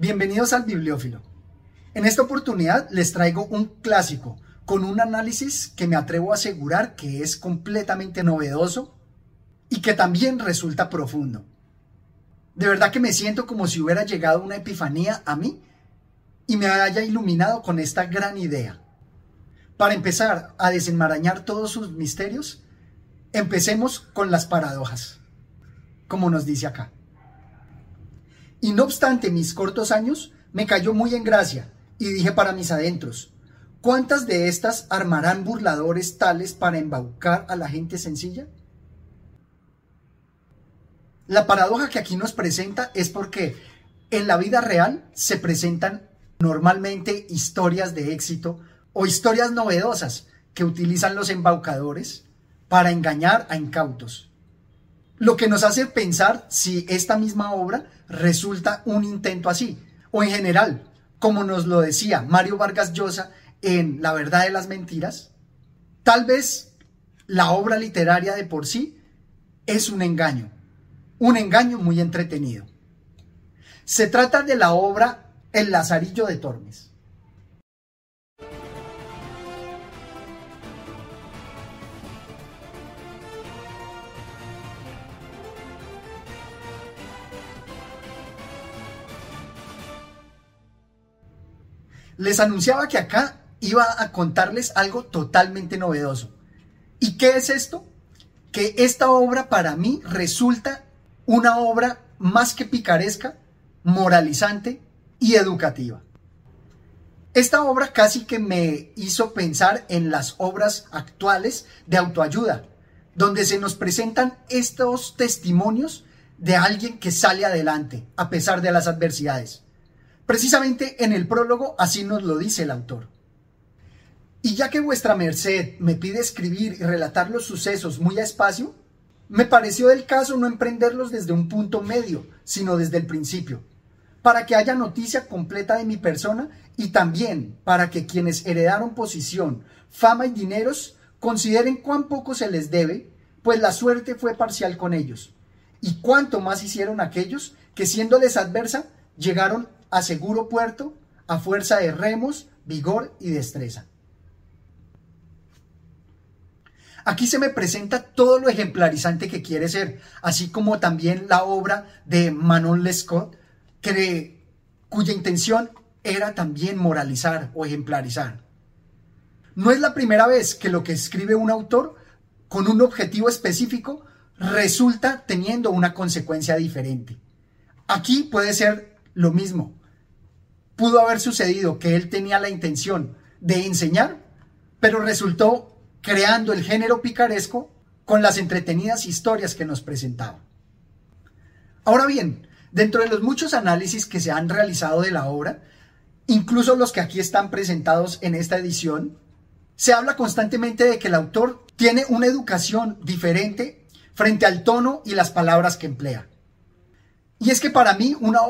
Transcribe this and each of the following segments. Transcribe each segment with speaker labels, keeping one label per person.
Speaker 1: Bienvenidos al Bibliófilo. En esta oportunidad les traigo un clásico con un análisis que me atrevo a asegurar que es completamente novedoso y que también resulta profundo. De verdad que me siento como si hubiera llegado una epifanía a mí y me haya iluminado con esta gran idea. Para empezar a desenmarañar todos sus misterios, empecemos con las paradojas, como nos dice acá. Y no obstante mis cortos años, me cayó muy en gracia y dije para mis adentros, ¿cuántas de estas armarán burladores tales para embaucar a la gente sencilla? La paradoja que aquí nos presenta es porque en la vida real se presentan normalmente historias de éxito o historias novedosas que utilizan los embaucadores para engañar a incautos. Lo que nos hace pensar si esta misma obra resulta un intento así, o en general, como nos lo decía Mario Vargas Llosa en La verdad de las mentiras, tal vez la obra literaria de por sí es un engaño, un engaño muy entretenido. Se trata de la obra El Lazarillo de Tormes. Les anunciaba que acá iba a contarles algo totalmente novedoso. ¿Y qué es esto? Que esta obra para mí resulta una obra más que picaresca, moralizante y educativa. Esta obra casi que me hizo pensar en las obras actuales de autoayuda, donde se nos presentan estos testimonios de alguien que sale adelante a pesar de las adversidades. Precisamente en el prólogo así nos lo dice el autor. Y ya que vuestra merced me pide escribir y relatar los sucesos muy a espacio, me pareció del caso no emprenderlos desde un punto medio, sino desde el principio, para que haya noticia completa de mi persona y también para que quienes heredaron posición, fama y dineros consideren cuán poco se les debe, pues la suerte fue parcial con ellos, y cuánto más hicieron aquellos que siéndoles adversa llegaron a seguro puerto a fuerza de remos, vigor y destreza. Aquí se me presenta todo lo ejemplarizante que quiere ser, así como también la obra de Manon Lescott, cuya intención era también moralizar o ejemplarizar. No es la primera vez que lo que escribe un autor con un objetivo específico resulta teniendo una consecuencia diferente. Aquí puede ser lo mismo pudo haber sucedido que él tenía la intención de enseñar, pero resultó creando el género picaresco con las entretenidas historias que nos presentaba. Ahora bien, dentro de los muchos análisis que se han realizado de la obra, incluso los que aquí están presentados en esta edición, se habla constantemente de que el autor tiene una educación diferente frente al tono y las palabras que emplea. Y es que para mí una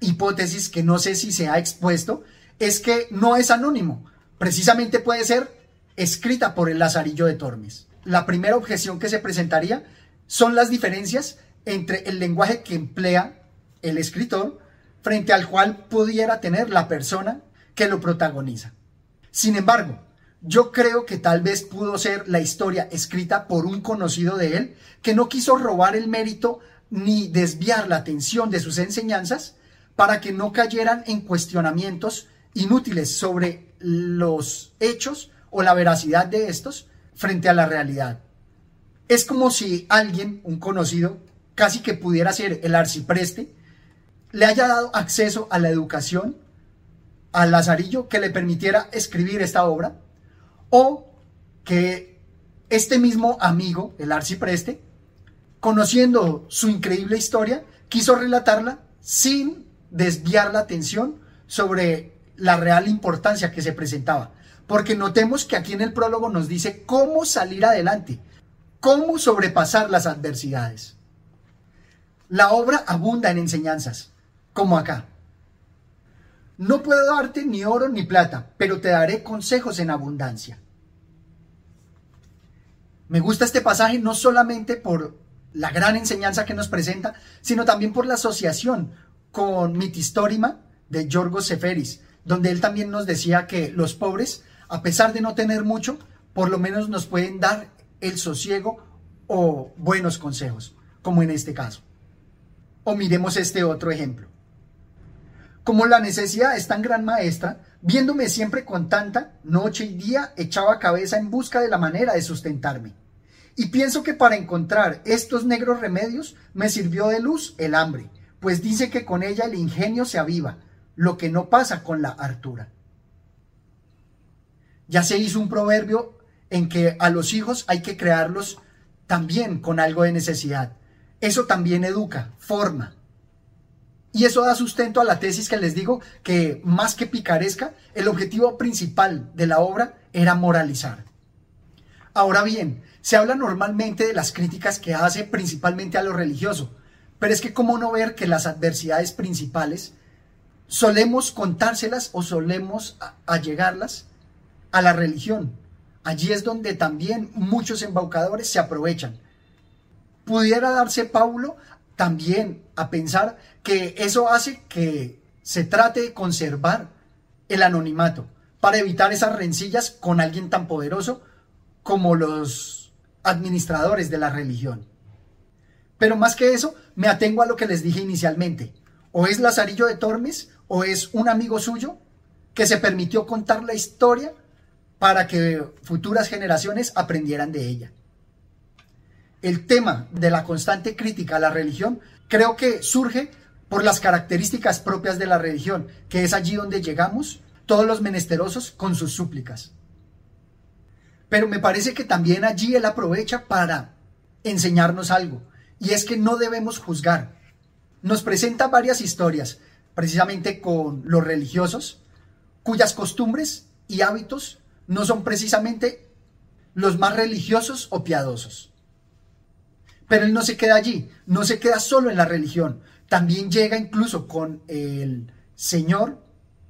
Speaker 1: hipótesis que no sé si se ha expuesto es que no es anónimo. Precisamente puede ser escrita por el Lazarillo de Tormes. La primera objeción que se presentaría son las diferencias entre el lenguaje que emplea el escritor frente al cual pudiera tener la persona que lo protagoniza. Sin embargo, yo creo que tal vez pudo ser la historia escrita por un conocido de él que no quiso robar el mérito ni desviar la atención de sus enseñanzas para que no cayeran en cuestionamientos inútiles sobre los hechos o la veracidad de estos frente a la realidad. Es como si alguien, un conocido, casi que pudiera ser el arcipreste, le haya dado acceso a la educación al Lazarillo que le permitiera escribir esta obra, o que este mismo amigo, el arcipreste, conociendo su increíble historia, quiso relatarla sin desviar la atención sobre la real importancia que se presentaba. Porque notemos que aquí en el prólogo nos dice cómo salir adelante, cómo sobrepasar las adversidades. La obra abunda en enseñanzas, como acá. No puedo darte ni oro ni plata, pero te daré consejos en abundancia. Me gusta este pasaje no solamente por la gran enseñanza que nos presenta, sino también por la asociación con Mitistórima de Yorgos Seferis, donde él también nos decía que los pobres, a pesar de no tener mucho, por lo menos nos pueden dar el sosiego o buenos consejos, como en este caso. O miremos este otro ejemplo. Como la necesidad es tan gran maestra, viéndome siempre con tanta, noche y día echaba cabeza en busca de la manera de sustentarme. Y pienso que para encontrar estos negros remedios me sirvió de luz el hambre, pues dice que con ella el ingenio se aviva, lo que no pasa con la hartura. Ya se hizo un proverbio en que a los hijos hay que crearlos también con algo de necesidad. Eso también educa, forma. Y eso da sustento a la tesis que les digo que más que picaresca, el objetivo principal de la obra era moralizar. Ahora bien, se habla normalmente de las críticas que hace principalmente a lo religioso, pero es que cómo no ver que las adversidades principales solemos contárselas o solemos allegarlas a la religión. Allí es donde también muchos embaucadores se aprovechan. Pudiera darse Paulo también a pensar que eso hace que se trate de conservar el anonimato para evitar esas rencillas con alguien tan poderoso como los administradores de la religión. Pero más que eso, me atengo a lo que les dije inicialmente. O es Lazarillo de Tormes o es un amigo suyo que se permitió contar la historia para que futuras generaciones aprendieran de ella. El tema de la constante crítica a la religión creo que surge por las características propias de la religión, que es allí donde llegamos todos los menesterosos con sus súplicas. Pero me parece que también allí él aprovecha para enseñarnos algo, y es que no debemos juzgar. Nos presenta varias historias, precisamente con los religiosos, cuyas costumbres y hábitos no son precisamente los más religiosos o piadosos. Pero él no se queda allí, no se queda solo en la religión, también llega incluso con el Señor,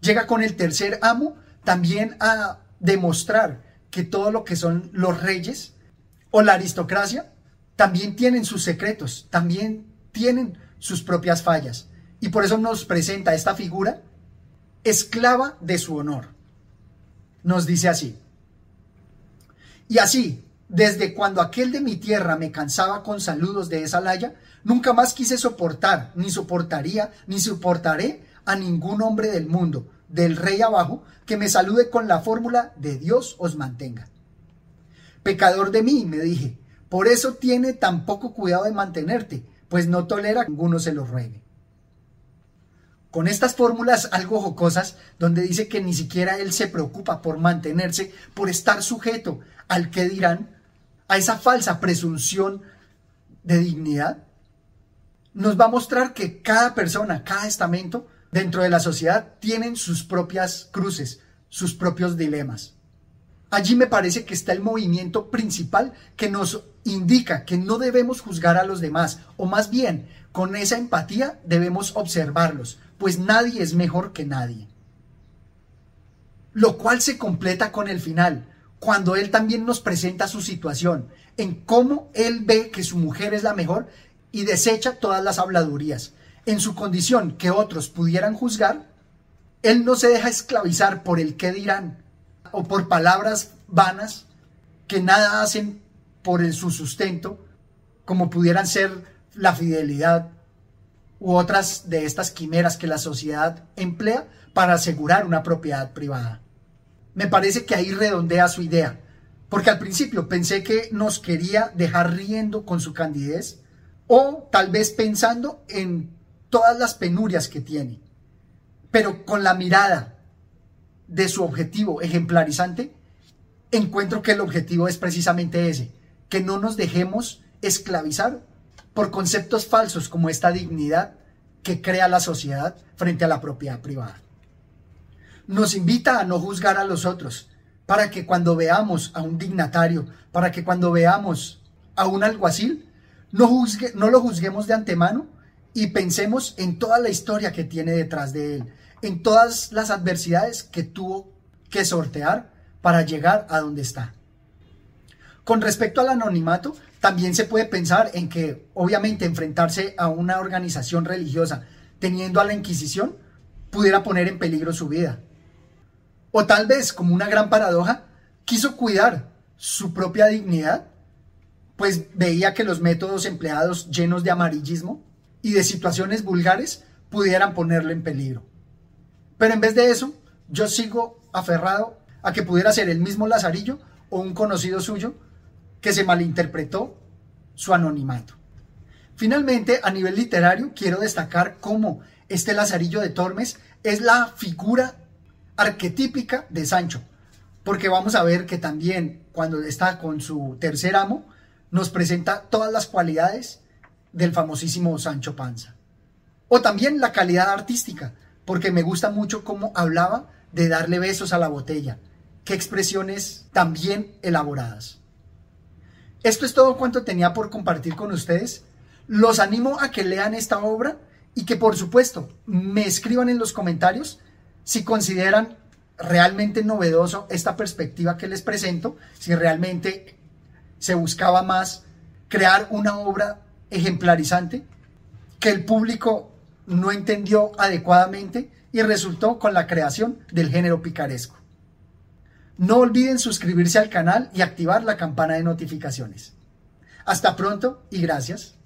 Speaker 1: llega con el tercer amo, también a demostrar que todo lo que son los reyes o la aristocracia también tienen sus secretos, también tienen sus propias fallas. Y por eso nos presenta esta figura esclava de su honor nos dice así. Y así, desde cuando aquel de mi tierra me cansaba con saludos de esa laya, nunca más quise soportar, ni soportaría, ni soportaré a ningún hombre del mundo, del rey abajo, que me salude con la fórmula de Dios os mantenga. Pecador de mí, me dije, por eso tiene tan poco cuidado de mantenerte, pues no tolera que ninguno se lo ruegue con estas fórmulas algo jocosas, donde dice que ni siquiera él se preocupa por mantenerse, por estar sujeto al que dirán, a esa falsa presunción de dignidad, nos va a mostrar que cada persona, cada estamento dentro de la sociedad tienen sus propias cruces, sus propios dilemas. Allí me parece que está el movimiento principal que nos indica que no debemos juzgar a los demás, o más bien, con esa empatía debemos observarlos, pues nadie es mejor que nadie. Lo cual se completa con el final, cuando él también nos presenta su situación, en cómo él ve que su mujer es la mejor y desecha todas las habladurías. En su condición que otros pudieran juzgar, él no se deja esclavizar por el qué dirán o por palabras vanas que nada hacen por su sustento, como pudieran ser la fidelidad u otras de estas quimeras que la sociedad emplea para asegurar una propiedad privada. Me parece que ahí redondea su idea, porque al principio pensé que nos quería dejar riendo con su candidez o tal vez pensando en todas las penurias que tiene, pero con la mirada de su objetivo ejemplarizante, encuentro que el objetivo es precisamente ese, que no nos dejemos esclavizar por conceptos falsos como esta dignidad que crea la sociedad frente a la propiedad privada. Nos invita a no juzgar a los otros, para que cuando veamos a un dignatario, para que cuando veamos a un alguacil, no, juzgue, no lo juzguemos de antemano y pensemos en toda la historia que tiene detrás de él, en todas las adversidades que tuvo que sortear para llegar a donde está. Con respecto al anonimato, también se puede pensar en que obviamente enfrentarse a una organización religiosa teniendo a la Inquisición pudiera poner en peligro su vida. O tal vez, como una gran paradoja, quiso cuidar su propia dignidad, pues veía que los métodos empleados llenos de amarillismo y de situaciones vulgares pudieran ponerlo en peligro. Pero en vez de eso, yo sigo aferrado a que pudiera ser el mismo Lazarillo o un conocido suyo que se malinterpretó su anonimato. Finalmente, a nivel literario, quiero destacar cómo este Lazarillo de Tormes es la figura arquetípica de Sancho, porque vamos a ver que también cuando está con su tercer amo, nos presenta todas las cualidades del famosísimo Sancho Panza. O también la calidad artística, porque me gusta mucho cómo hablaba de darle besos a la botella. Qué expresiones tan bien elaboradas. Esto es todo cuanto tenía por compartir con ustedes. Los animo a que lean esta obra y que por supuesto me escriban en los comentarios si consideran realmente novedoso esta perspectiva que les presento, si realmente se buscaba más crear una obra ejemplarizante que el público no entendió adecuadamente y resultó con la creación del género picaresco. No olviden suscribirse al canal y activar la campana de notificaciones. Hasta pronto y gracias.